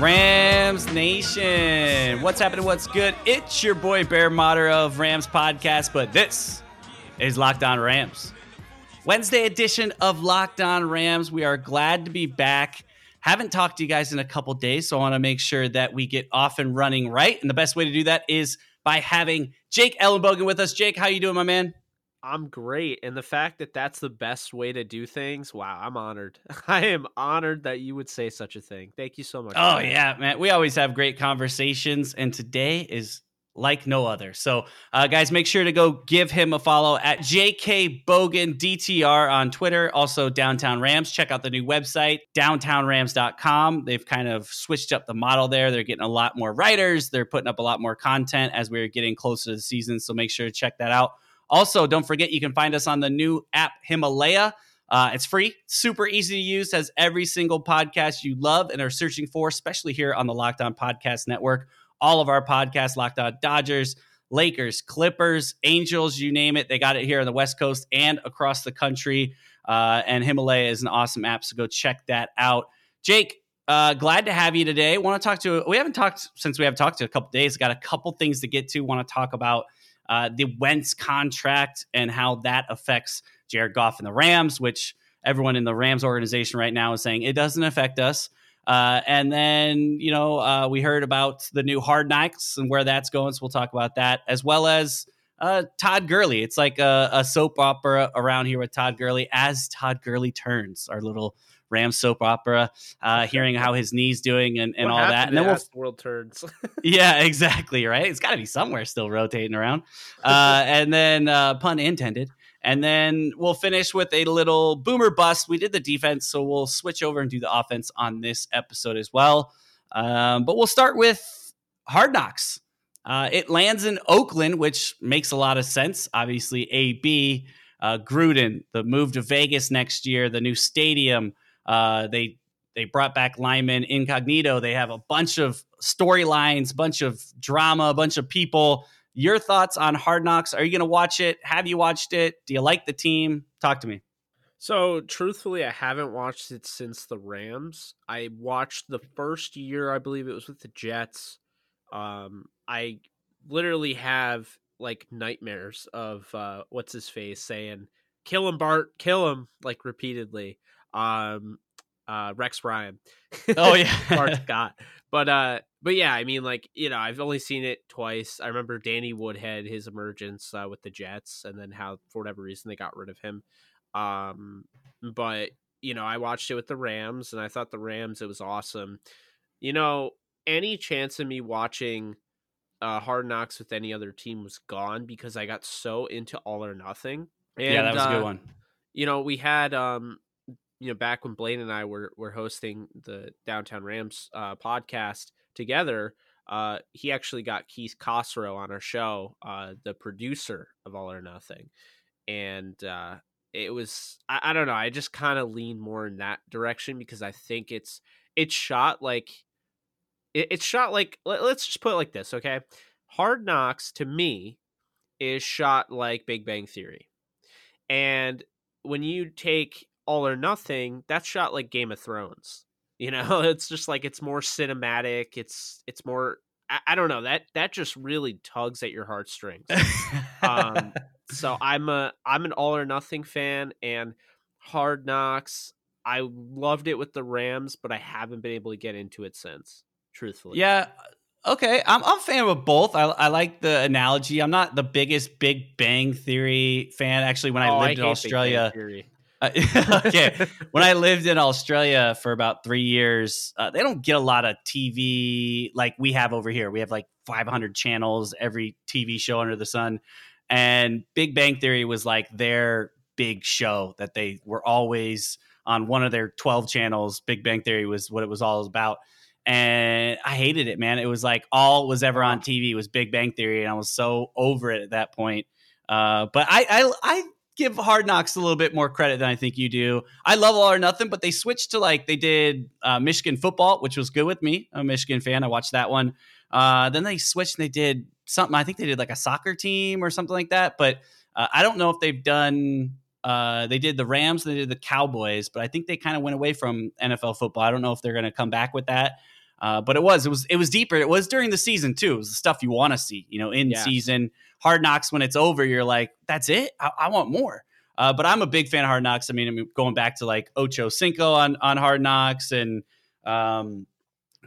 Rams Nation. What's happening? What's good? It's your boy Bear Motter of Rams Podcast, but this is Locked On Rams. Wednesday edition of Locked On Rams. We are glad to be back. Haven't talked to you guys in a couple days, so I want to make sure that we get off and running right. And the best way to do that is by having Jake Ellenbogen with us. Jake, how you doing, my man? I'm great. And the fact that that's the best way to do things, wow, I'm honored. I am honored that you would say such a thing. Thank you so much. Oh yeah, man. We always have great conversations, and today is like no other. So, uh, guys, make sure to go give him a follow at JK Bogan DTR on Twitter. Also, Downtown Rams. Check out the new website, downtownrams.com. They've kind of switched up the model there. They're getting a lot more writers. They're putting up a lot more content as we're getting closer to the season. So make sure to check that out. Also, don't forget you can find us on the new app Himalaya. Uh, it's free, super easy to use, has every single podcast you love and are searching for, especially here on the Locked On Podcast Network. All of our podcasts, Locked On Dodgers, Lakers, Clippers, Angels, you name it. They got it here on the West Coast and across the country. Uh, and Himalaya is an awesome app, so go check that out. Jake, uh, glad to have you today. Want to talk to? We haven't talked since we haven't talked to a couple days. Got a couple things to get to. Want to talk about uh, the Wentz contract and how that affects Jared Goff and the Rams, which everyone in the Rams organization right now is saying it doesn't affect us. Uh, and then, you know, uh, we heard about the new Hard Knocks and where that's going. So we'll talk about that as well as uh, Todd Gurley. It's like a, a soap opera around here with Todd Gurley as Todd Gurley turns our little Rams soap opera, uh, hearing how his knee's doing and, and all that. And then we'll World turns. yeah, exactly. Right. It's got to be somewhere still rotating around. Uh, and then, uh, pun intended. And then we'll finish with a little boomer bust. We did the defense, so we'll switch over and do the offense on this episode as well. Um, but we'll start with Hard Knocks. Uh, it lands in Oakland, which makes a lot of sense. Obviously, AB, uh, Gruden, the move to Vegas next year, the new stadium. Uh, they they brought back Lyman Incognito. They have a bunch of storylines, bunch of drama, a bunch of people. Your thoughts on Hard Knocks? Are you going to watch it? Have you watched it? Do you like the team? Talk to me. so, truthfully, I haven't watched it since the Rams. I watched the first year, I believe it was with the Jets. Um, I literally have like nightmares of uh, what's his face saying, "Kill him, Bart! Kill him!" like repeatedly. Um, uh, Rex Ryan. Oh, yeah. Bart Scott. But uh, but yeah, I mean, like you know, I've only seen it twice. I remember Danny Woodhead, his emergence uh, with the Jets, and then how for whatever reason they got rid of him. Um, but you know, I watched it with the Rams, and I thought the Rams it was awesome. You know, any chance of me watching uh, Hard Knocks with any other team was gone because I got so into All or Nothing. And, yeah, that was a good uh, one. you know, we had um you know, back when Blaine and I were were hosting the Downtown Rams uh podcast together, uh he actually got Keith Cossrow on our show, uh the producer of All or Nothing. And uh it was I, I don't know, I just kind of lean more in that direction because I think it's it's shot like it, it's shot like let, let's just put it like this, okay? Hard Knocks to me is shot like Big Bang Theory. And when you take All or Nothing, that's shot like Game of Thrones. You know, it's just like it's more cinematic. It's it's more I, I don't know that that just really tugs at your heartstrings. um, so I'm a I'm an All or Nothing fan, and Hard Knocks. I loved it with the Rams, but I haven't been able to get into it since. Truthfully, yeah. Okay, I'm, I'm a fan of both. I, I like the analogy. I'm not the biggest Big Bang Theory fan. Actually, when I Oh, lived in Big Bang Australia. Uh, okay. when I lived in Australia for about three years, uh, they don't get a lot of TV like we have over here. We have like 500 channels, every TV show under the sun. And Big Bang Theory was like their big show that they were always on one of their 12 channels. Big Bang Theory was what it was all about. and I hated it, man. It was like all was ever on TV was Big Bang Theory, and I was so over it at that point. Uh, but I, I, I give Hard Knocks a little bit more credit than I think you do. I love All or Nothing, but they switched to like they did uh, Michigan football, which was good with me. I'm a Michigan fan. I watched that one. Uh, then they switched and they did something. I think they did like a soccer team or something like that. But uh, I don't know if they've done. Uh, they did the Rams, and they did the Cowboys, but I think they kind of went away from NFL football. I don't know if they're going to come back with that. Uh, but it was it was it was deeper. It was during the season too. It was the stuff you want to see, you know, in yeah. season. Hard Knocks when it's over, you're like, that's it. I, I want more. Uh, but I'm a big fan of Hard Knocks. I mean, I'm going back to like Ocho Cinco on on Hard Knocks, and um,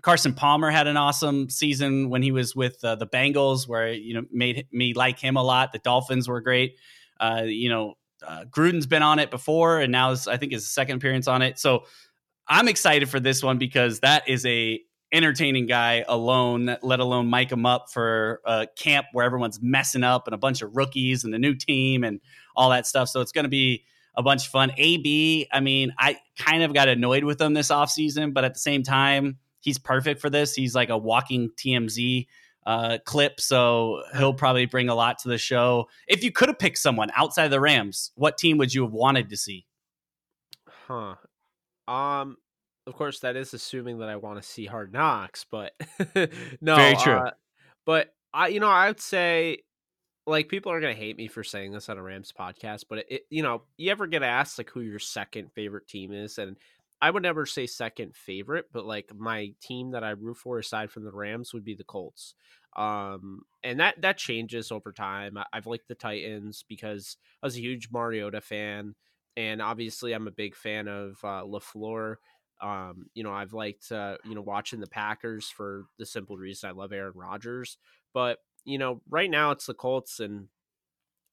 Carson Palmer had an awesome season when he was with uh, the Bengals, where you know made me like him a lot. The Dolphins were great. Uh, you know, uh, Gruden's been on it before, and now is, I think his second appearance on it. So I'm excited for this one because that is a entertaining guy alone, let alone mic him up for a camp where everyone's messing up and a bunch of rookies and a new team and all that stuff. So it's going to be a bunch of fun. AB, I mean, I kind of got annoyed with him this offseason, but at the same time, he's perfect for this. He's like a walking TMZ uh, clip, so he'll probably bring a lot to the show. If you could have picked someone outside the Rams, what team would you have wanted to see? Huh. Um, of course, that is assuming that I want to see Hard Knocks, but no, very true. Uh, but I, you know, I would say, like, people are gonna hate me for saying this on a Rams podcast, but it, it, you know, you ever get asked like who your second favorite team is, and I would never say second favorite, but like my team that I root for aside from the Rams would be the Colts. Um, and that that changes over time. I, I've liked the Titans because I was a huge Mariota fan, and obviously I'm a big fan of uh, LaFleur um, you know, I've liked uh, you know watching the Packers for the simple reason I love Aaron Rodgers. But you know, right now it's the Colts, and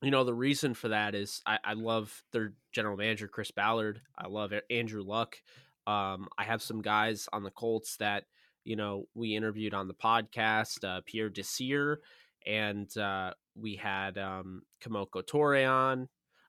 you know the reason for that is I, I love their general manager Chris Ballard. I love Andrew Luck. Um, I have some guys on the Colts that you know we interviewed on the podcast, uh, Pierre Desir, and uh, we had um, Kemoko Turay on.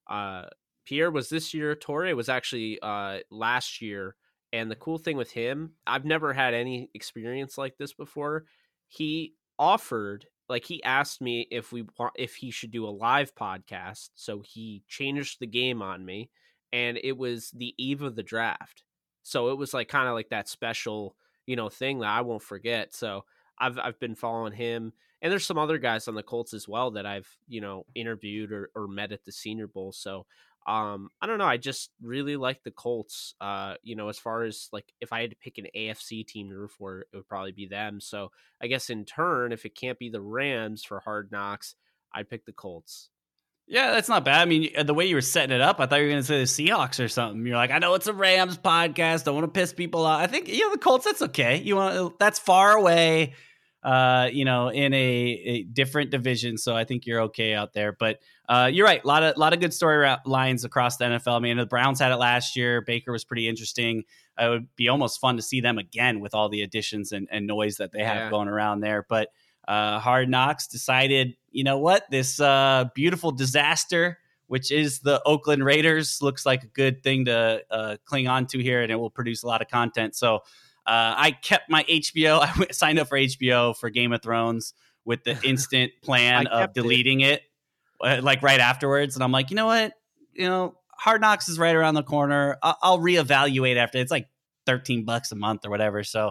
Uh, Pierre was this year. Turay was actually uh, last year and the cool thing with him, I've never had any experience like this before. He offered, like he asked me if we want if he should do a live podcast. So he changed the game on me, and it was the eve of the draft. So it was like kind of like that special, you know, thing that I won't forget. So I've I've been following him, and there's some other guys on the Colts as well that I've you know interviewed or, or met at the Senior Bowl. So um i don't know i just really like the colts uh you know as far as like if i had to pick an afc team to root for it would probably be them so i guess in turn if it can't be the rams for hard knocks i'd pick the colts yeah, that's not bad. I mean, the way you were setting it up, I thought you were going to say the Seahawks or something. You're like, I know it's a Rams podcast. Don't want to piss people off. I think you know the Colts. That's okay. You want that's far away uh, you know, in a, a, different division. So I think you're okay out there. But uh, you're right. A lot of lot of good story lines across the NFL. I mean, the Browns had it last year. Baker was pretty interesting. It would be almost fun to see them again with all the additions and, and noise that they have yeah. going around there. But uh, Hard Knocks decided, you know what, this uh, beautiful disaster, which is the Oakland Raiders, looks like a good thing to uh, cling on to here, and it will produce a lot of content. So uh, I kept my HBO. I signed up for HBO for Game of Thrones with the instant plan of deleting it. it, uh, like right afterwards. And I'm like, you know what? You know, Hard Knocks is right around the corner. I'll, I'll reevaluate after. It's like 13 bucks a month or whatever. So uh,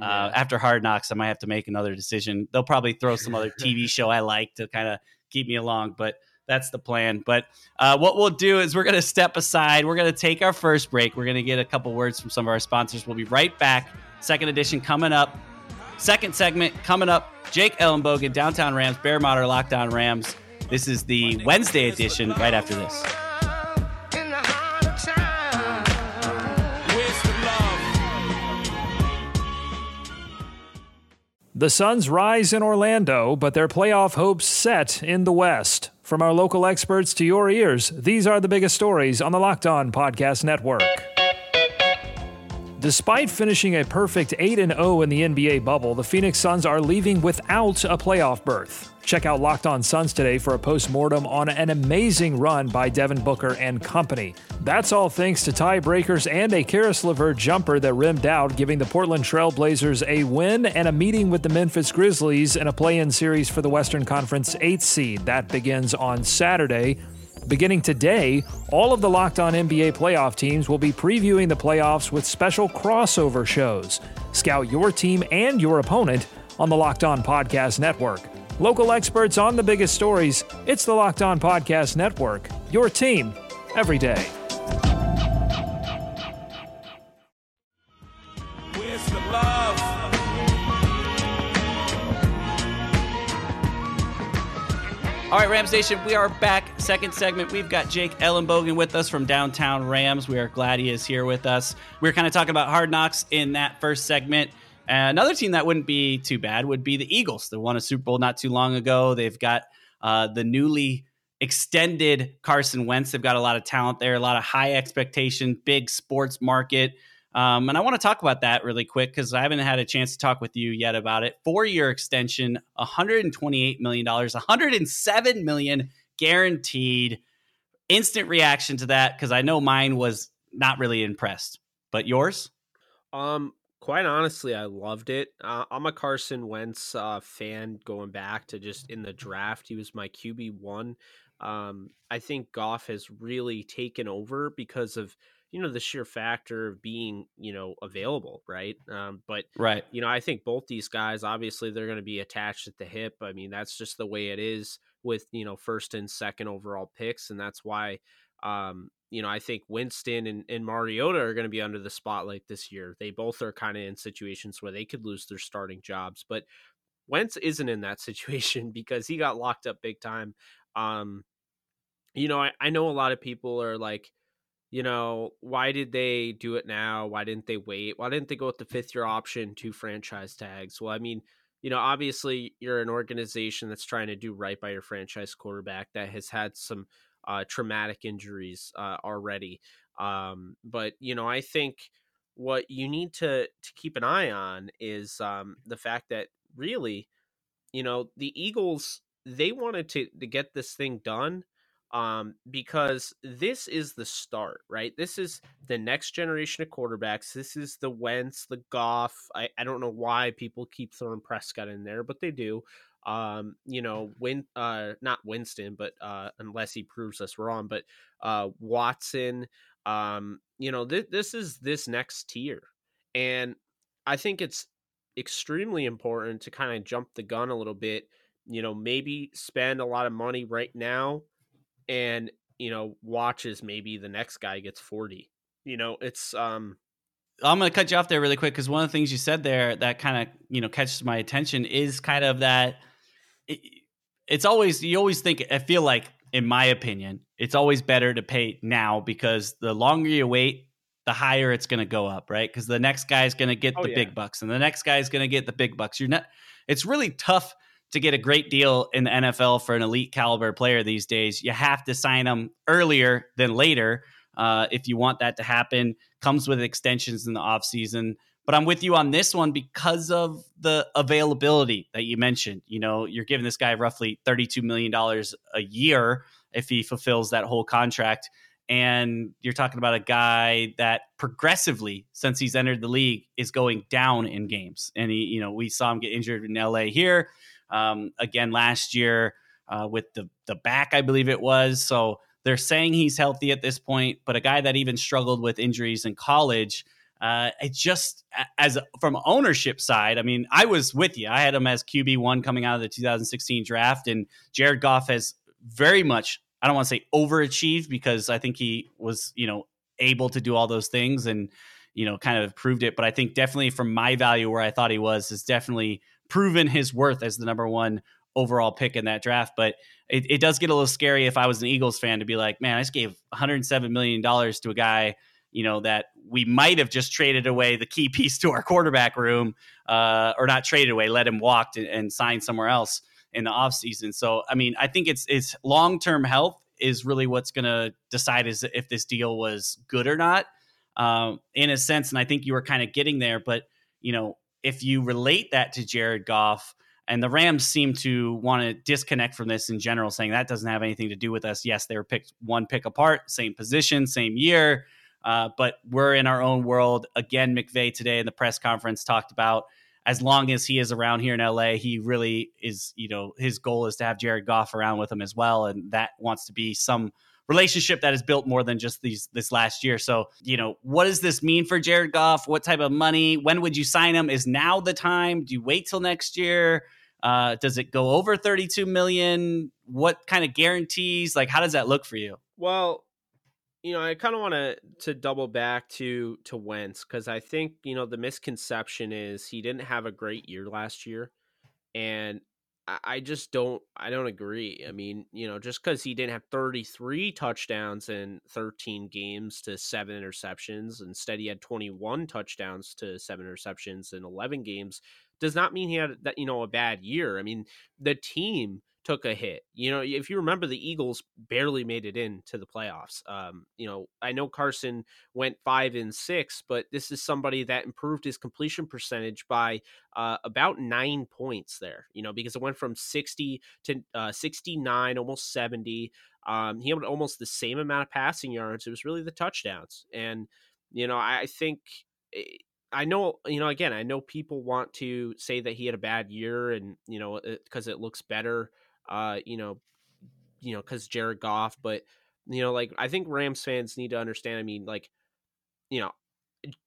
yeah. after Hard Knocks, I might have to make another decision. They'll probably throw some other TV show I like to kind of keep me along. But that's the plan. But uh, what we'll do is we're going to step aside. We're going to take our first break. We're going to get a couple words from some of our sponsors. We'll be right back. Second edition coming up. Second segment coming up. Jake Ellenbogen, Downtown Rams, Bear Motter, Locked On Rams. This is the Wednesday edition right after this. The Suns rise in Orlando, but their playoff hopes set in the West. From our local experts to your ears, these are the biggest stories on the Locked On Podcast Network. Despite finishing a perfect 8 0 in the NBA bubble, the Phoenix Suns are leaving without a playoff berth. Check out Locked On Suns today for a post-mortem on an amazing run by Devin Booker and company. That's all thanks to tiebreakers and a Caris LeVert jumper that rimmed out, giving the Portland Trail Blazers a win and a meeting with the Memphis Grizzlies in a play-in series for the Western Conference 8th seed. That begins on Saturday. Beginning today, all of the Locked On NBA playoff teams will be previewing the playoffs with special crossover shows. Scout your team and your opponent on the Locked On Podcast Network. Local experts on the biggest stories. It's the Locked On Podcast Network. Your team every day. Where's the love? All right, Rams Nation, we are back. Second segment. We've got Jake Ellenbogen with us from downtown Rams. We are glad he is here with us. We are kind of talking about hard knocks in that first segment. Uh, another team that wouldn't be too bad would be the Eagles. They won a Super Bowl not too long ago. They've got uh, the newly extended Carson Wentz. They've got a lot of talent there, a lot of high expectation, big sports market. Um, and I want to talk about that really quick because I haven't had a chance to talk with you yet about it. Four year extension, $128 million, 107 million guaranteed. Instant reaction to that because I know mine was not really impressed. But yours? Um, quite honestly, I loved it. Uh, I'm a Carson Wentz uh, fan going back to just in the draft. He was my QB one. Um, I think Goff has really taken over because of you know the sheer factor of being you know available, right? Um, but Right. you know, I think both these guys, obviously, they're going to be attached at the hip. I mean, that's just the way it is with, you know, first and second overall picks. And that's why, um, you know, I think Winston and, and Mariota are going to be under the spotlight this year. They both are kind of in situations where they could lose their starting jobs. But Wentz isn't in that situation because he got locked up big time. Um, you know, I, I know a lot of people are like, you know, why did they do it now? Why didn't they wait? Why didn't they go with the fifth year option to franchise tags? Well, I mean, you know, obviously you're an organization that's trying to do right by your franchise quarterback that has had some uh, traumatic injuries uh, already. Um, but you know, I think what you need to to keep an eye on is um, the fact that really, you know, the Eagles they wanted to to get this thing done um, because this is the start, right? This is the next generation of quarterbacks. This is the Wentz, the Goff. I, I don't know why people keep throwing Prescott in there, but they do. Um, you know, Win, uh, not Winston, but uh, unless he proves us wrong, but uh, Watson. Um, you know, th- this is this next tier, and I think it's extremely important to kind of jump the gun a little bit. You know, maybe spend a lot of money right now and you know watches maybe the next guy gets 40 you know it's um I'm going to cut you off there really quick because one of the things you said there that kind of you know catches my attention is kind of that it, it's always you always think I feel like in my opinion it's always better to pay now because the longer you wait the higher it's going to go up right because the next guy is going to get Oh, the yeah. big bucks and the next guy is going to get the big bucks you're not it's really tough to get a great deal in the NFL for an elite caliber player these days you have to sign them earlier than later uh, if you want that to happen comes with extensions in the offseason. But I'm with you on this one because of the availability that you mentioned. You know, you're giving this guy roughly $32 million a year if he fulfills that whole contract. And you're talking about a guy that progressively, since he's entered the league, is going down in games. And he, you know, we saw him get injured in LA here um, again last year uh, with the the back, I believe it was. So they're saying he's healthy at this point, but a guy that even struggled with injuries in college. Uh, it just as from ownership side, I mean, I was with you. I had him as QB one coming out of the 2016 draft, and Jared Goff has very much. I don't want to say overachieved because I think he was, you know, able to do all those things and, you know, kind of proved it. But I think definitely from my value where I thought he was, has definitely proven his worth as the number one overall pick in that draft. But it, it does get a little scary if I was an Eagles fan to be like, man, I just gave 107 million dollars to a guy, you know, that we might have just traded away the key piece to our quarterback room, uh, or not traded away, let him walk and, and sign somewhere else in the offseason. So, I mean, I think it's it's long term health is really what's going to decide is if this deal was good or not. um, in a sense. And I think you were kind of getting there. But, you know, if you relate that to Jared Goff, and the Rams seem to want to disconnect from this in general, saying that doesn't have anything to do with us. Yes, they were picked one pick apart, same position, same year, uh, but we're in our own world. Again, McVay today in the press conference talked about as long as he is around here in LA, he really is, you know, his goal is to have Jared Goff around with him as well. And that wants to be some relationship that is built more than just these this last year. So, you know, what does this mean for Jared Goff? What type of money? When would you sign him? Is now the time? Do you wait till next year? Uh, does it go over 32 million? What kind of guarantees? Like, how does that look for you? Well, you know, I kind of want to to double back to to Wentz because I think you know the misconception is he didn't have a great year last year, and I just don't I don't agree. I mean, you know, just because he didn't have 33 touchdowns in 13 games to seven interceptions, instead he had 21 touchdowns to seven interceptions in 11 games, does not mean he had that you know a bad year. I mean, the team took a hit. You know, if you remember, the Eagles barely made it into the playoffs. Um, you know, I know Carson went five and six, but this is somebody that improved his completion percentage by uh, about nine points there. You know, because it went from sixty to uh, sixty nine, almost seventy. Um, he had almost the same amount of passing yards. It was really the touchdowns, and you know, I think. Eh, I know, you know, again, I know people want to say that he had a bad year and, you know, because it, it looks better uh, you know, you know, because Jared Goff, but you know, like I think Rams fans need to understand. I mean, like, you know,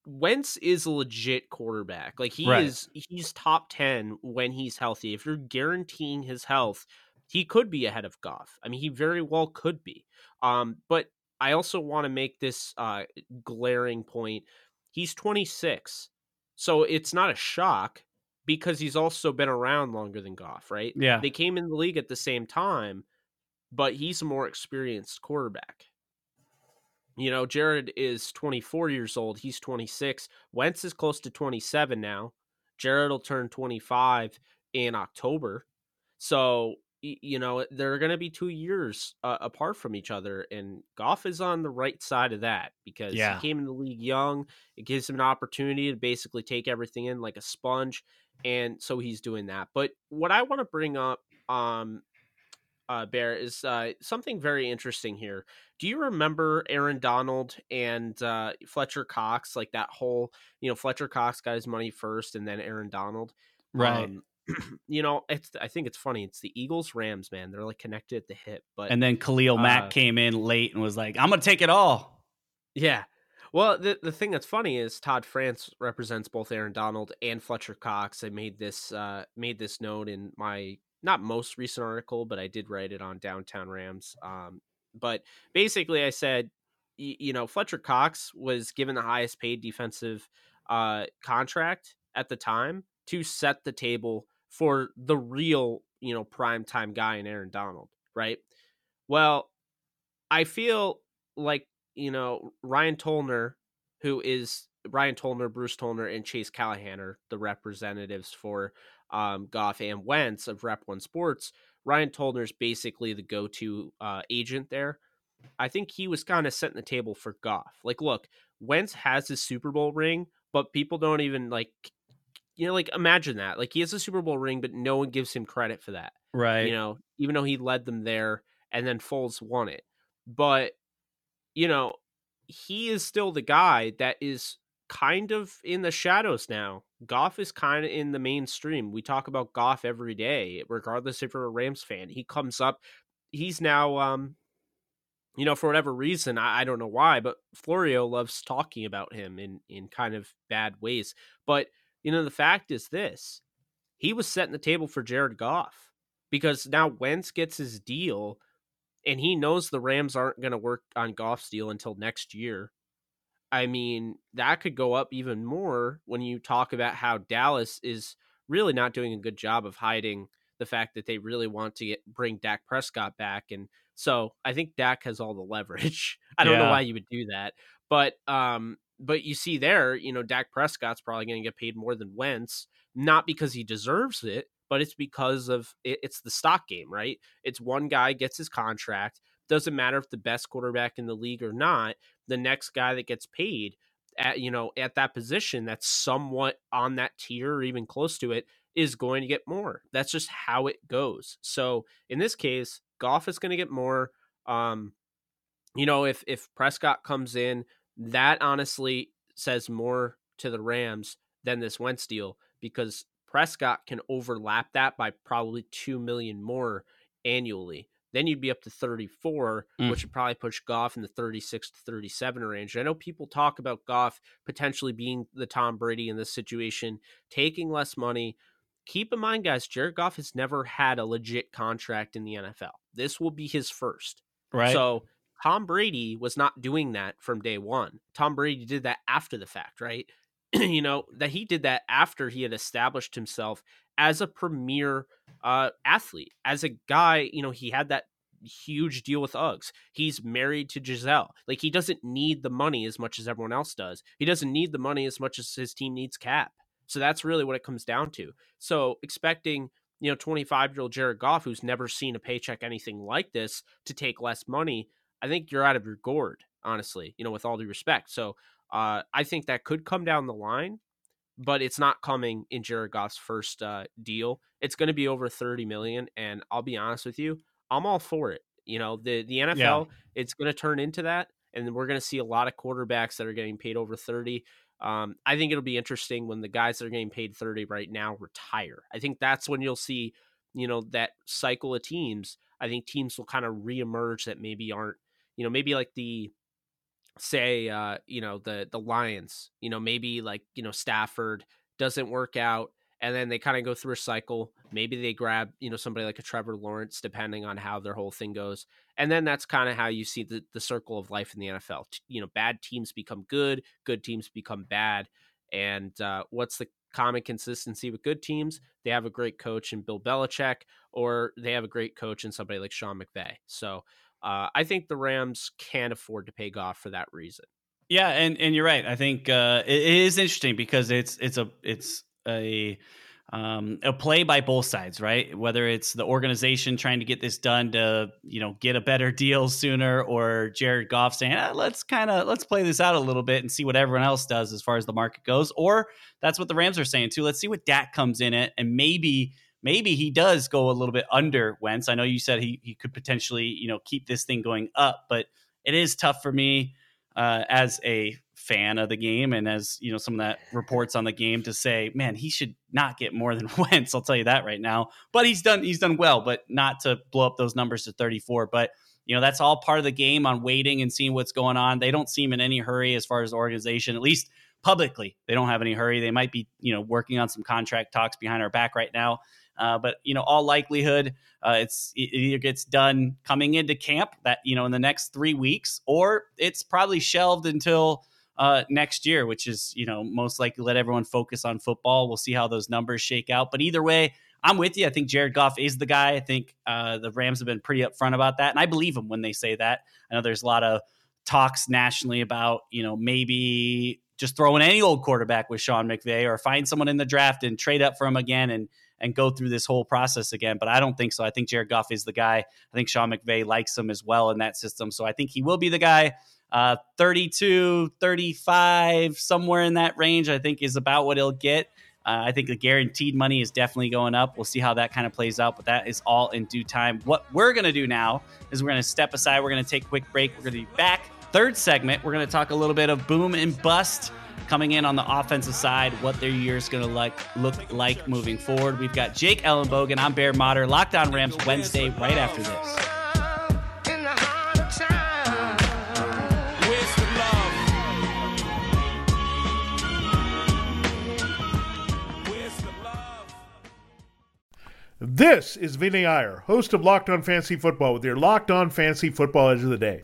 Wentz is a legit quarterback. Like he right. is, he's top ten when he's healthy. If you're guaranteeing his health, he could be ahead of Goff. I mean, he very well could be. Um, but I also want to make this uh, glaring point. He's 26, so it's not a shock because he's also been around longer than Goff, right? Yeah. They came in the league at the same time, but he's a more experienced quarterback. You know, Jared is 24 years old. He's 26. Wentz is close to 27 now. Jared will turn 25 in October. So, you know, they're going to be two years uh, apart from each other. And Goff is on the right side of that because yeah. he came in the league young. It gives him an opportunity to basically take everything in like a sponge and so he's doing that. But what I want to bring up, um, uh, Bear, is uh, something very interesting here. Do you remember Aaron Donald and uh, Fletcher Cox? Like that whole, you know, Fletcher Cox got his money first, and then Aaron Donald, right? Um, you know, it's I think it's funny. It's the Eagles Rams, man. They're like connected at the hip. But and then Khalil Mack uh, came in late and was like, "I'm gonna take it all." Yeah, well, the the thing that's funny is Todd France represents both Aaron Donald and Fletcher Cox. I made this uh, made this note in my not most recent article, but I did write it on Downtown Rams. Um, but basically, I said, y- you know, Fletcher Cox was given the highest paid defensive uh, contract at the time to set the table for the real, you know, prime time guy in Aaron Donald, right? Well, I feel like you know, Ryan Tollner, who is Ryan Tollner, Bruce Tollner, and Chase Callahan are the representatives for um, Goff and Wentz of Rep One Sports. Ryan Tollner is basically the go-to uh, agent there. I think he was kind of setting the table for Goff. Like, look, Wentz has his Super Bowl ring, but people don't even like, you know, like imagine that. Like he has a Super Bowl ring, but no one gives him credit for that. Right. You know, even though he led them there, and then Foles won it. But you know, he is still the guy that is kind of in the shadows now. Goff is kind of in the mainstream. We talk about Goff every day, regardless if you're a Rams fan. He comes up. He's now, um, you know, for whatever reason, I, I don't know why, but Florio loves talking about him in in kind of bad ways. But you know, the fact is this: he was setting the table for Jared Goff because now Wentz gets his deal and he knows the Rams aren't going to work on Goff's deal until next year. I mean, that could go up even more when you talk about how Dallas is really not doing a good job of hiding the fact that they really want to get bring Dak Prescott back and so I think Dak has all the leverage. I don't yeah. know why you would do that. But um but you see there, you know, Dak Prescott's probably going to get paid more than Wentz, not because he deserves it, but it's because of it, it's the stock game, right? It's one guy gets his contract. Doesn't matter if the best quarterback in the league or not, the next guy that gets paid. at you know at that position that's somewhat on that tier or even close to it is going to get more. That's just how it goes. So in this case, Goff is going to get more. Um, you know, if if Prescott comes in, that honestly says more to the Rams than this Wentz deal because Prescott can overlap that by probably two million more annually. Then you'd be up to 34, mm. which would probably push Goff in the 36 to 37 range. I know people talk about Goff potentially being the Tom Brady in this situation, taking less money. Keep in mind, guys, Jared Goff has never had a legit contract in the NFL. This will be his first. Right. So Tom Brady was not doing that from day one. Tom Brady did that after the fact, right? you know, that he did that after he had established himself as a premier uh, athlete, as a guy, you know, he had that huge deal with Uggs. He's married to Gisele. Like he doesn't need the money as much as everyone else does. He doesn't need the money as much as his team needs cap. So that's really what it comes down to. So expecting, you know, 25 year old Jared Goff, who's never seen a paycheck anything like this, to take less money, I think you're out of your gourd, honestly, you know, with all due respect. So uh, I think that could come down the line but it's not coming in Jared Goff's first uh, deal. It's going to be over 30 million, and I'll be honest with you, I'm all for it. You know, the the NFL, yeah. it's going to turn into that, and we're going to see a lot of quarterbacks that are getting paid over 30. Um, I think it'll be interesting when the guys that are getting paid 30 right now retire. I think that's when you'll see, you know, that cycle of teams. I think teams will kind of reemerge that maybe aren't, you know, maybe like the say uh you know the the lions you know maybe like you know stafford doesn't work out and then they kind of go through a cycle maybe they grab you know somebody like a trevor lawrence depending on how their whole thing goes and then that's kind of how you see the, the circle of life in the nfl you know bad teams become good good teams become bad and uh, what's the common consistency with good teams? They have a great coach in bill belichick or they have a great coach in somebody like sean mcvay so uh, I think the Rams can't afford to pay Goff for that reason. Yeah, and and you're right. I think uh, it, it is interesting because it's it's a it's a um, a play by both sides, right? Whether it's the organization trying to get this done to you know get a better deal sooner, or Jared Goff saying ah, let's kind of let's play this out a little bit and see what everyone else does as far as the market goes, or that's what the Rams are saying too. Let's see what Dak comes in it and maybe maybe he does go a little bit under Wentz. I know you said he he could potentially you know keep this thing going up, but it is tough for me uh, as a fan of the game and as you know some of that reports on the game to say, man, he should not get more than Wentz. I'll tell you that right now. But he's done he's done well, but not to blow up those numbers to 34. But you know that's all part of the game on waiting and seeing what's going on. They don't seem in any hurry as far as organization, at least publicly. They don't have any hurry. They might be you know working on some contract talks behind our back right now uh, but you know, all likelihood, uh, it's it either gets done coming into camp that you know in the next three weeks, or it's probably shelved until uh, next year, which is you know most likely let everyone focus on football. We'll see how those numbers shake out. But either way, I'm with you. I think Jared Goff is the guy. I think uh, the Rams have been pretty upfront about that, and I believe them when they say that. I know there's a lot of talks nationally about you know maybe just throwing any old quarterback with Sean McVay or find someone in the draft and trade up for him again and and go through this whole process again. But I don't think so. I think Jared Goff is the guy. I think Sean McVay likes him as well in that system. So I think he will be the guy. Uh, 32, 35, somewhere in that range, I think is about what he'll get. Uh, I think the guaranteed money is definitely going up. We'll see how that kind of plays out, but that is all in due time. What we're going to do now is we're going to step aside. We're going to take a quick break. We're going to be back. Third segment, we're going to talk a little bit of boom and bust coming in on the offensive side, what their year is going to look like moving forward. We've got Jake Ellenbogen. I'm Bear Motter. Locked On Rams Wednesday right after this. This is Vinny Iyer, host of Locked On Fantasy Football, with your Locked On Fantasy Football Edge of the Day.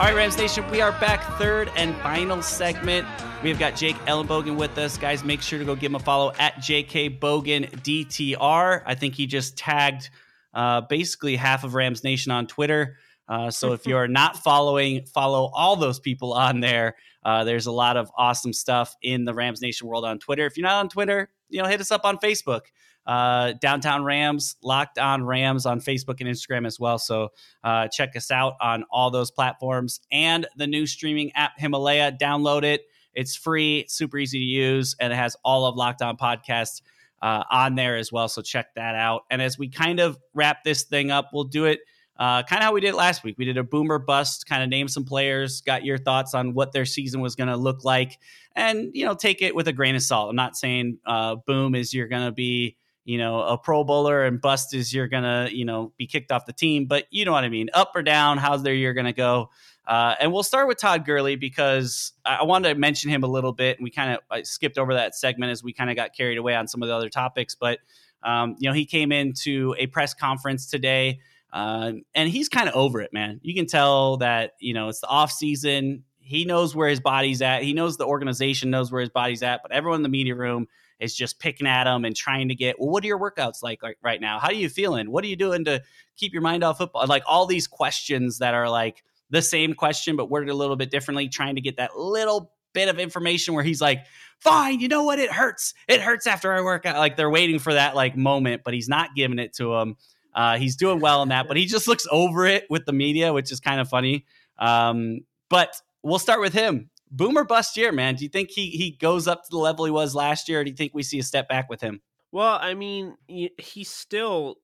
All right, Rams Nation, we are back, third and final segment. We've got Jake Ellenbogen with us. Guys, make sure to go give him a follow at JK Bogan DTR. I think he just tagged uh, basically half of Rams Nation on Twitter. Uh, so if you're not following, follow all those people on there. Uh, there's a lot of awesome stuff in the Rams Nation world on Twitter. If you're not on Twitter, you know, hit us up on Facebook uh, Downtown Rams, Locked On Rams on Facebook and Instagram as well. So uh, check us out on all those platforms and the new streaming app Himalaya. Download it. It's free, super easy to use, and it has all of Locked On podcasts uh, on there as well. So check that out. And as we kind of wrap this thing up, we'll do it. Uh, kind of how we did last week. We did a boomer bust, kind of name some players, got your thoughts on what their season was going to look like, and you know, take it with a grain of salt. I'm not saying uh, boom is you're going to be you know, a pro bowler and bust is you're gonna, you know, be kicked off the team. But you know what I mean. Up or down, how's their year gonna go? Uh, and we'll start with Todd Gurley because I wanted to mention him a little bit, and we kind of skipped over that segment as we kind of got carried away on some of the other topics. But um, you know, he came into a press conference today, uh, and he's kind of over it, man. You can tell that you know it's the off season. He knows where his body's at. He knows the organization knows where his body's at, but everyone in the media room is just picking at them and trying to get, well, what are your workouts like, like right now? How are you feeling? What are you doing to keep your mind off football? Like all these questions that are like the same question, but worded a little bit differently, trying to get that little bit of information where he's like, fine, you know what? It hurts. It hurts after I work out. Like they're waiting for that like moment, but he's not giving it to him. Uh, he's doing well in that, but he just looks over it with the media, which is kind of funny. Um, but we'll start with him boomer bust year, man. Do you think he he goes up to the level he was last year, or do you think we see a step back with him? Well, I mean, he's still,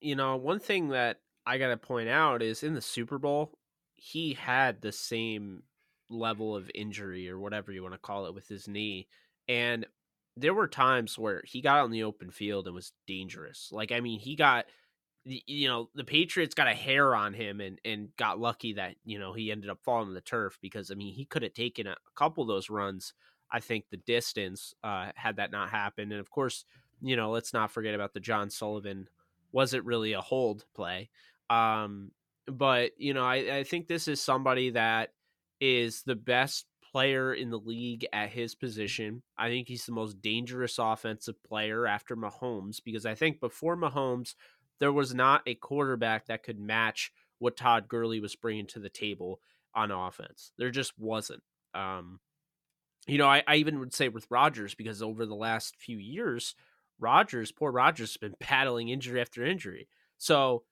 you know, one thing that I got to point out is in the Super Bowl, he had the same level of injury or whatever you want to call it with his knee. And there were times where he got on the open field and was dangerous. Like, I mean, he got you know the Patriots got a hair on him and and got lucky that you know he ended up falling to the turf because I mean he could have taken a, couple of those runs I think the distance uh, had that not happened and of course you know let's not forget about the John Sullivan was it really a hold play um, but you know I, I think this is somebody that is the best player in the league at his position. I think he's the most dangerous offensive player after Mahomes because I think before Mahomes, there was not a quarterback that could match what Todd Gurley was bringing to the table on offense. There just wasn't. Um, you know, I, I even would say with Rodgers because over the last few years, Rodgers, poor Rodgers, has been battling injury after injury. So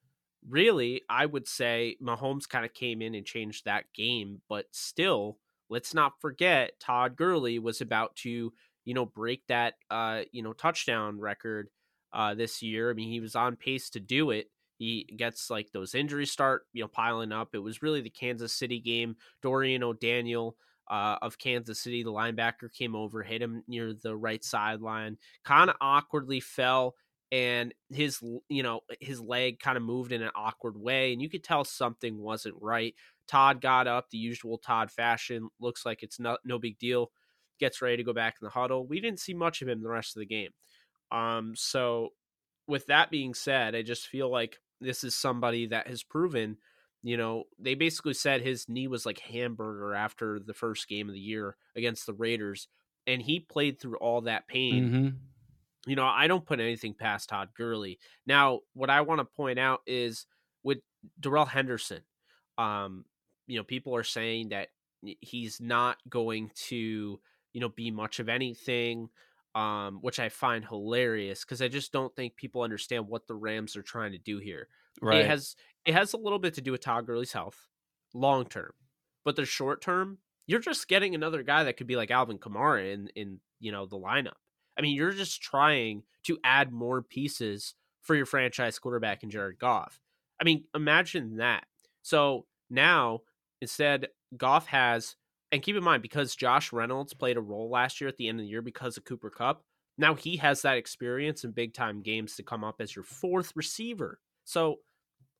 really, I would say Mahomes kind of came in and changed that game, but still, let's not forget Todd Gurley was about to, you know, break that uh, you know, touchdown record uh, this year. I mean, he was on pace to do it. He gets like those injuries start, you know, piling up. It was really the Kansas City game. Dorian O'Daniel uh, of Kansas City, the linebacker, came over, hit him near the right sideline, kind of awkwardly fell, and his, you know, his leg kind of moved in an awkward way, and you could tell something wasn't right. Todd got up the usual Todd fashion. Looks like it's not no big deal. Gets ready to go back in the huddle. We didn't see much of him the rest of the game. Um, so with that being said, I just feel like this is somebody that has proven, you know, they basically said his knee was like hamburger after the first game of the year against the Raiders, and he played through all that pain. Mm-hmm. You know, I don't put anything past Todd Gurley. Now, what I want to point out is with Darrell Henderson, um, you know, people are saying that he's not going to, you know, be much of anything um, which I find hilarious because I just don't think people understand what the Rams are trying to do here. Right. It has it has a little bit to do with Todd Gurley's health, long term, but the short term, you're just getting another guy that could be like Alvin Kamara in in you know the lineup. I mean, you're just trying to add more pieces for your franchise quarterback in Jared Goff. I mean, imagine that. So now instead, Goff has, and keep in mind because Josh Reynolds played a role last year at the end of the year because of Cooper Kupp. Now he has that experience in big time games to come up as your fourth receiver. So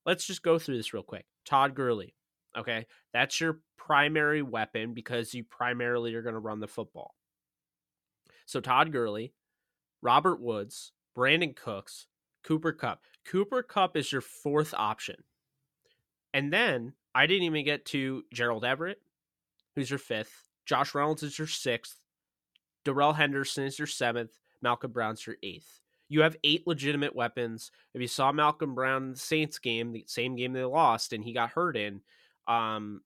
let's just go through this real quick. Todd Gurley, okay, that's your primary weapon because you primarily are going to run the football. So Todd Gurley, Robert Woods, Brandin Cooks, Cooper Kupp. Cooper Kupp is your fourth option. And then I didn't even get to Gerald Everett, who's your fifth. Josh Reynolds is your sixth. Darrell Henderson is your seventh. Malcolm Brown's your eighth. You have eight legitimate weapons. If you saw Malcolm Brown in the Saints game, the same game they lost, and he got hurt in, um,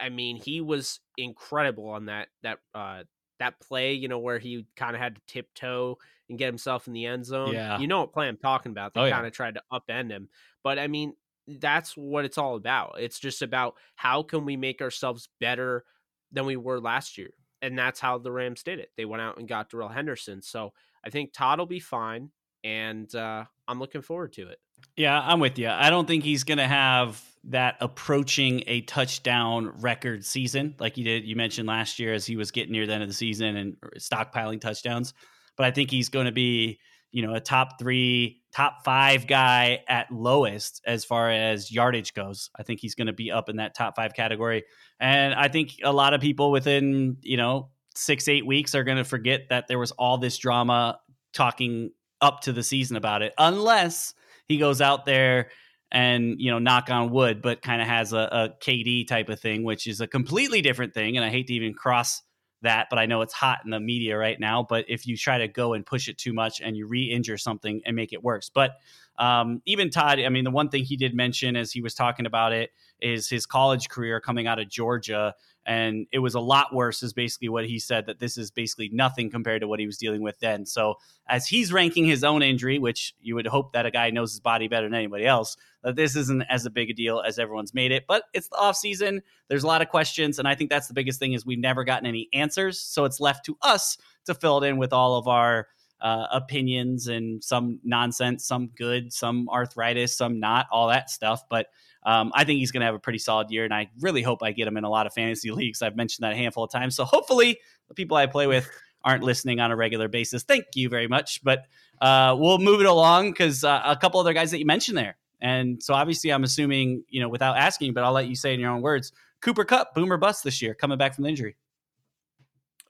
I mean, he was incredible on that that uh, that play. You know where he kind of had to tiptoe and get himself in the end zone. Yeah. you know what play I'm talking about. They Oh, kind of tried to upend him, but I mean, that's what it's all about. It's just about how can we make ourselves better than we were last year. And that's how the Rams did it. They went out and got Darrell Henderson. So I think Todd will be fine. And uh, I'm looking forward to it. Yeah, I'm with you. I don't think he's going to have that approaching a touchdown record season like he did. You mentioned last year as he was getting near the end of the season and stockpiling touchdowns. But I think he's going to be, you know, a top three, top five guy at lowest as far as yardage goes. I think he's going to be up in that top five category. And I think a lot of people within, you know, six, eight weeks are going to forget that there was all this drama talking up to the season about it, unless he goes out there and you know knock on wood but kind of has a, a kd type of thing which is a completely different thing and i hate to even cross that but i know it's hot in the media right now but if you try to go and push it too much and you re-injure something and make it worse. But um, even todd i mean the one thing he did mention as he was talking about it is his college career coming out of georgia and it was a lot worse is basically what he said that this is basically nothing compared to what he was dealing with then. So as he's ranking his own injury which you would hope that a guy knows his body better than anybody else that this isn't as a big a deal as everyone's made it but it's the off season. There's a lot of questions and i think that's the biggest thing is we've never gotten any answers so it's left to us to fill it in with all of our uh, opinions and some nonsense some good some arthritis some not all that stuff but um, I think he's going to have a pretty solid year, and I really hope I get him in a lot of fantasy leagues. I've mentioned that a handful of times. So hopefully, the people I play with aren't listening on a regular basis. Thank you very much. But uh, we'll move it along because uh, a couple other guys that you mentioned there. And so obviously, I'm assuming, you know, without asking, but I'll let you say in your own words Cooper Kupp, boomer bust this year, coming back from the injury.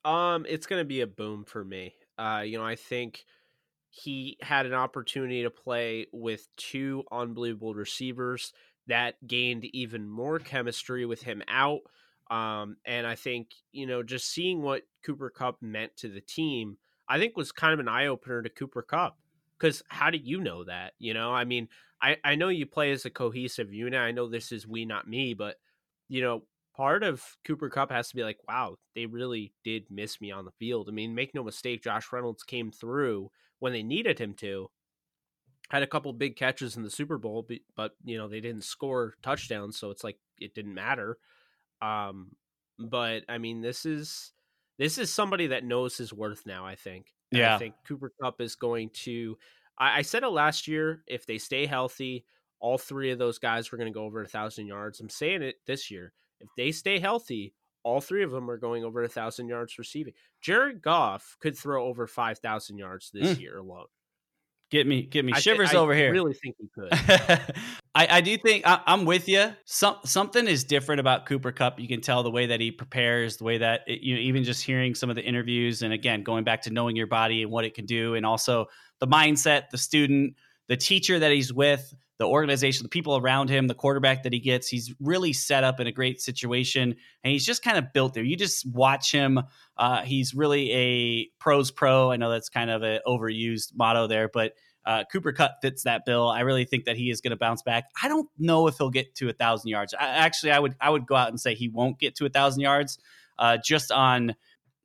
Um, it's going to be a boom for me. Uh, you know, I think he had an opportunity to play with two unbelievable receivers that gained even more chemistry with him out. Um, and I think, you know, just seeing what Cooper Kupp meant to the team, I think was kind of an eye opener to Cooper Kupp. Because how do you know that? You know, I mean, I, I know you play as a cohesive unit. I know this is we, not me, but, you know, part of Cooper Kupp has to be like, wow, they really did miss me on the field. I mean, make no mistake, Josh Reynolds came through when they needed him to had a couple big catches in the Super Bowl, but, but you know they didn't score touchdowns, so it's like it didn't matter. Um, but I mean, this is this is somebody that knows his worth now. I think. And Yeah. I think Cooper Kupp is going to. I, I said it last year. If they stay healthy, all three of those guys were going to go over a thousand yards. I'm saying it this year. If they stay healthy, all three of them are going over a thousand yards receiving. Jared Goff could throw over five thousand yards this Mm. year alone. Get me, get me shivers I over here. I really think he could. I, I do think I, I'm with you. Some something is different about Cooper Kupp. You can tell the way that he prepares, the way that it, you know, even just hearing some of the interviews, and again going back to knowing your body and what it can do, and also the mindset, the student, the teacher that he's with, the organization, the people around him, the quarterback that he gets. He's really set up in a great situation, and he's just kind of built there. You just watch him. Uh, he's really a pros pro. I know that's kind of an overused motto there, but uh, Cooper Kupp fits that bill. I really think that he is going to bounce back. I don't know if he'll get to a thousand yards. I, actually, I would I would go out and say he won't get to a thousand yards, uh, just on.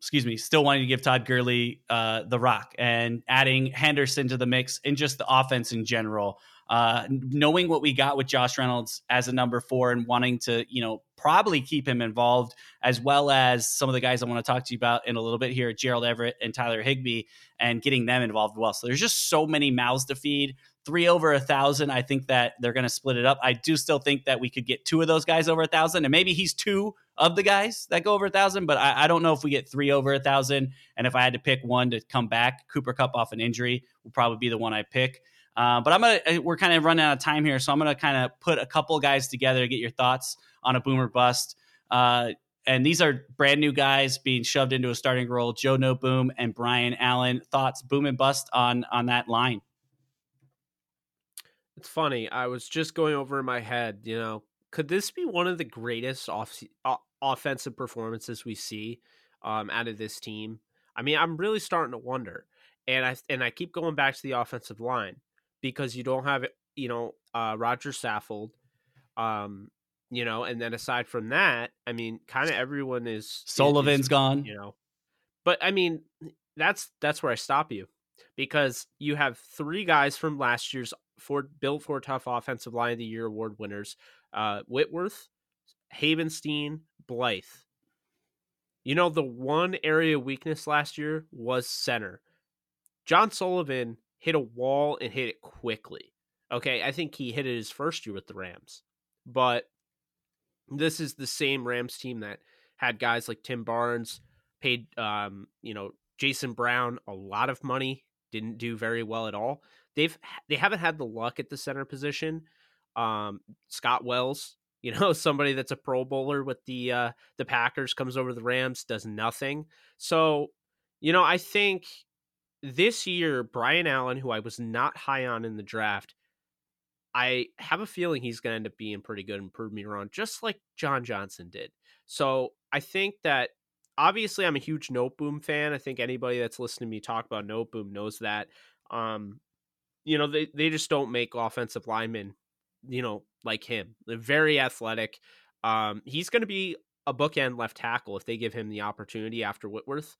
Excuse me. Still wanting to give Todd Gurley uh, the rock and adding Henderson to the mix and just the offense in general. Uh, knowing what we got with Josh Reynolds as a number four and wanting to, you know, probably keep him involved, as well as some of the guys I want to talk to you about in a little bit here, Gerald Everett and Tyler Higbee, and getting them involved well. So there's just so many mouths to feed. Three over a thousand. I think that they're going to split it up. I do still think that we could get two of those guys over a thousand, and maybe he's two of the guys that go over a thousand. But I, I don't know if we get three over a thousand. And if I had to pick one to come back, Cooper Kupp off an injury will probably be the one I pick. Uh, but I'm gonna uh, we're kind of running out of time here, so I'm gonna kind of put a couple guys together to get your thoughts on a boomer bust. Uh, and these are brand new guys being shoved into a starting role. Joe Noteboom and Brian Allen. Thoughts, boom and bust on on that line. It's funny. I was just going over in my head. You know, could this be one of the greatest off offensive performances we see um, out of this team? I mean, I'm really starting to wonder, and I and I keep going back to the offensive line because you don't have you know uh, Roger Saffold, um, you know, and then aside from that, I mean, kind of everyone is Sullivan's is, gone, you know, but I mean, that's that's where I stop you because you have three guys from last year's Ford Bill for Tough Offensive Line of the Year award winners: uh, Whitworth, Havenstein, Blythe. You know, the one area weakness last year was center. John Sullivan hit a wall and hit it quickly. Okay, I think he hit it his first year with the Rams, but this is the same Rams team that had guys like Tim Barnes, paid um, you know, Jason Brown a lot of money, didn't do very well at all. They've they haven't had the luck at the center position. Um, Scott Wells, you know, somebody that's a Pro Bowler with the uh, the Packers comes over the Rams, does nothing. So, you know, I think this year, Brian Allen, who I was not high on in the draft, I have a feeling he's going to end up being pretty good and prove me wrong, just like John Johnson did. So I think that obviously I'm a huge Noteboom fan. I think anybody that's listening to me talk about Noteboom knows that. Um, you know, they, they just don't make offensive linemen, you know, like him. They're very athletic. Um, he's going to be a bookend left tackle if they give him the opportunity after Whitworth.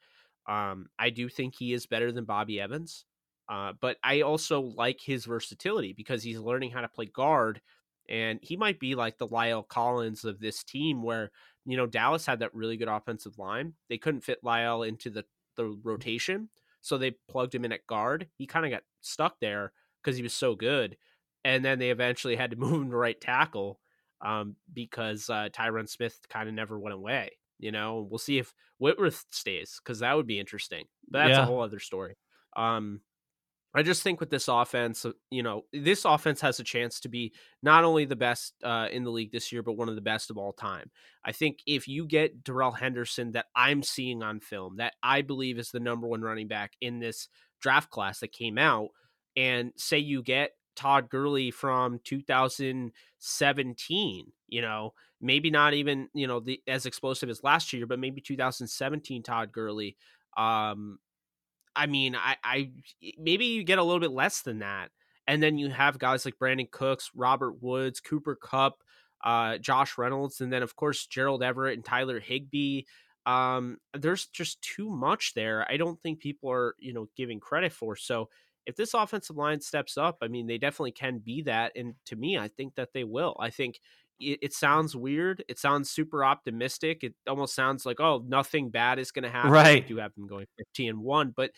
Um, I do think he is better than Bobby Evans, uh, but I also like his versatility because he's learning how to play guard, and he might be like the La'el Collins of this team, where you know Dallas had that really good offensive line. They couldn't fit Lyle into the the rotation, so they plugged him in at guard. He kind of got stuck there because he was so good, and then they eventually had to move him to right tackle um, because uh, Tyron Smith kind of never went away. You know, we'll see if Whitworth stays because that would be interesting. But that's yeah. a whole other story. Um, I just think with this offense, uh, you know, this offense has a chance to be not only the best uh, in the league this year, but one of the best of all time. I think if you get Darrell Henderson, that I'm seeing on film, that I believe is the number one running back in this draft class that came out, and say you get Todd Gurley from 2017, you know, maybe not even, you know, the as explosive as last year, but maybe 2017 Todd Gurley. Um I mean, I I maybe you get a little bit less than that. And then you have guys like Brandin Cooks, Robert Woods, Cooper Kupp, uh, Josh Reynolds, and then of course Gerald Everett and Tyler Higbee. Um, there's just too much there. I don't think people are, you know, giving credit for. So if this offensive line steps up, I mean, they definitely can be that. And to me, I think that they will. I think it, it sounds weird. It sounds super optimistic. It almost sounds like, oh, nothing bad is going to happen. Right. You have them going 15 and 1. But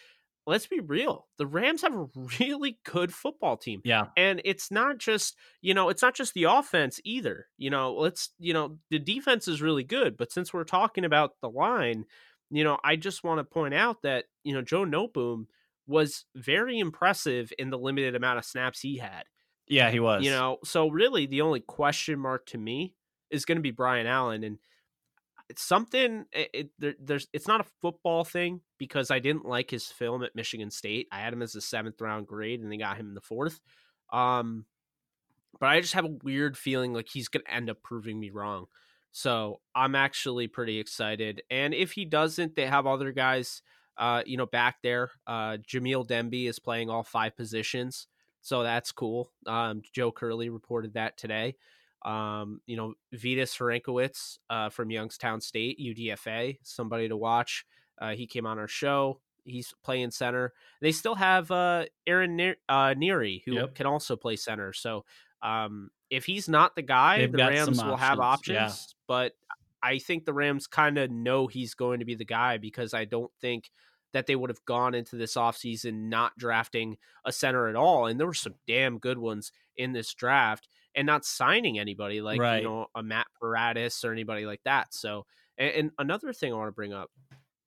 let's be real. The Rams have a really good football team. Yeah. And it's not just, you know, it's not just the offense either. You know, let's, you know, the defense is really good. But since we're talking about the line, you know, I just want to point out that, you know, Joe Noteboom – was very impressive in the limited amount of snaps he had. Yeah, he was. You know, so really the only question mark to me is going to be Brian Allen and it's something it, it there, there's it's not a football thing because I didn't like his film at Michigan State. I had him as a 7th round grade and they got him in the 4th. Um but I just have a weird feeling like he's going to end up proving me wrong. So, I'm actually pretty excited. And if he doesn't, they have other guys uh, you know, back there. Uh, Jamil Demby is playing all five positions, so that's cool. Um, Joe Curley reported that today. Um, you know, Vitas Hrankowicz uh, from Youngstown State, UDFA, somebody to watch. Uh, he came on our show. He's playing center. They still have uh, Aaron ne- uh, Neary, who yep. can also play center. So um, if he's not the guy, They've the Rams will have options. Yeah. But I think the Rams kind of know he's going to be the guy because I don't think that they would have gone into this offseason not drafting a center at all. And there were some damn good ones in this draft and not signing anybody like, Right. you know, a Matt Paradis or anybody like that. So, and, and another thing I want to bring up,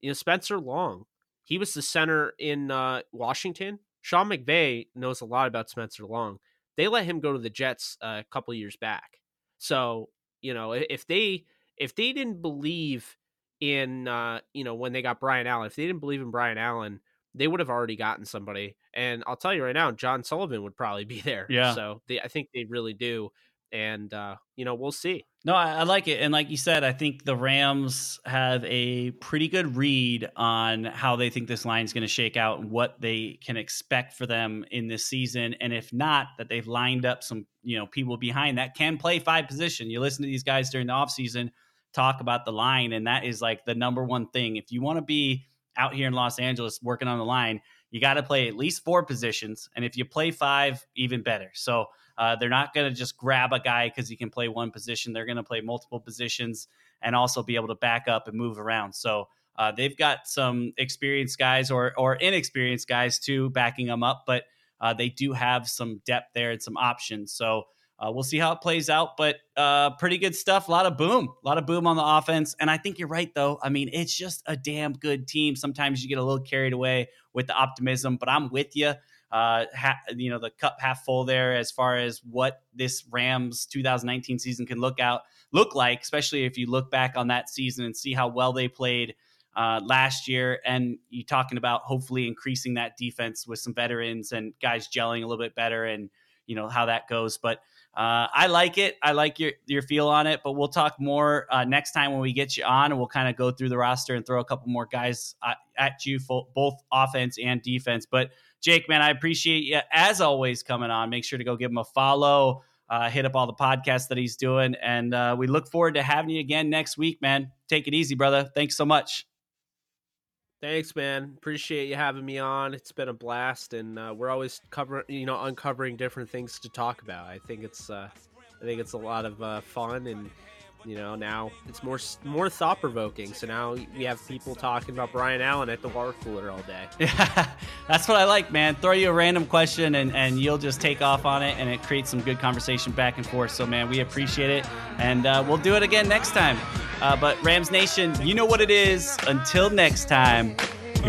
you know, Spencer Long, he was the center in uh, Washington. Sean McVay knows a lot about Spencer Long. They let him go to the Jets uh, a couple years back. So, you know, if they if they didn't believe in uh, you know, when they got Brian Allen, if they didn't believe in Brian Allen, they would have already gotten somebody. And I'll tell you right now, John Sullivan would probably be there. Yeah. So they, I think they really do. And uh, you know, we'll see. No, I, I like it. And like you said, I think the Rams have a pretty good read on how they think this line is going to shake out and what they can expect for them in this season. And if not, that they've lined up some, you know, people behind that can play five position. You listen to these guys during the offseason talk about the line, and that is like the number one thing. If you want to be out here in Los Angeles working on the line, you got to play at least four positions. And if you play five, even better. So, uh, they're not going to just grab a guy because he can play one position. They're going to play multiple positions and also be able to back up and move around. So uh, they've got some experienced guys or or inexperienced guys too backing them up, but uh, they do have some depth there and some options. So uh, we'll see how it plays out. But uh, pretty good stuff. A lot of boom, a lot of boom on the offense. And I think you're right though. I mean, it's just a damn good team. Sometimes you get a little carried away with the optimism, but I'm with you uh, ha- you know, the cup half full there as far as what this Rams 2019 season can look out look like, especially if you look back on that season and see how well they played uh, last year. And you talking about hopefully increasing that defense with some veterans and guys gelling a little bit better, and you know how that goes. But uh, I like it. I like your your feel on it. But we'll talk more uh, next time when we get you on, and we'll kind of go through the roster and throw a couple more guys uh, at you, for both offense and defense. But Jake, man, I appreciate you as always coming on. Make sure to go give him a follow. Uh, hit up all the podcasts that he's doing, and uh, we look forward to having you again next week, man. Take it easy, brother. Thanks so much. Thanks, man. Appreciate you having me on. It's been a blast, and uh, we're always covering, you know, uncovering different things to talk about. I think it's, uh, I think it's a lot of uh, fun, and you know, now it's more more thought provoking. So now we have people talking about Brian Allen at the water cooler all day. Yeah, that's what I like, man. Throw you a random question, and and you'll just take off on it, and it creates some good conversation back and forth. So, man, we appreciate it, and uh, we'll do it again next time. Uh, but Rams Nation, you know what it is. Until next time. My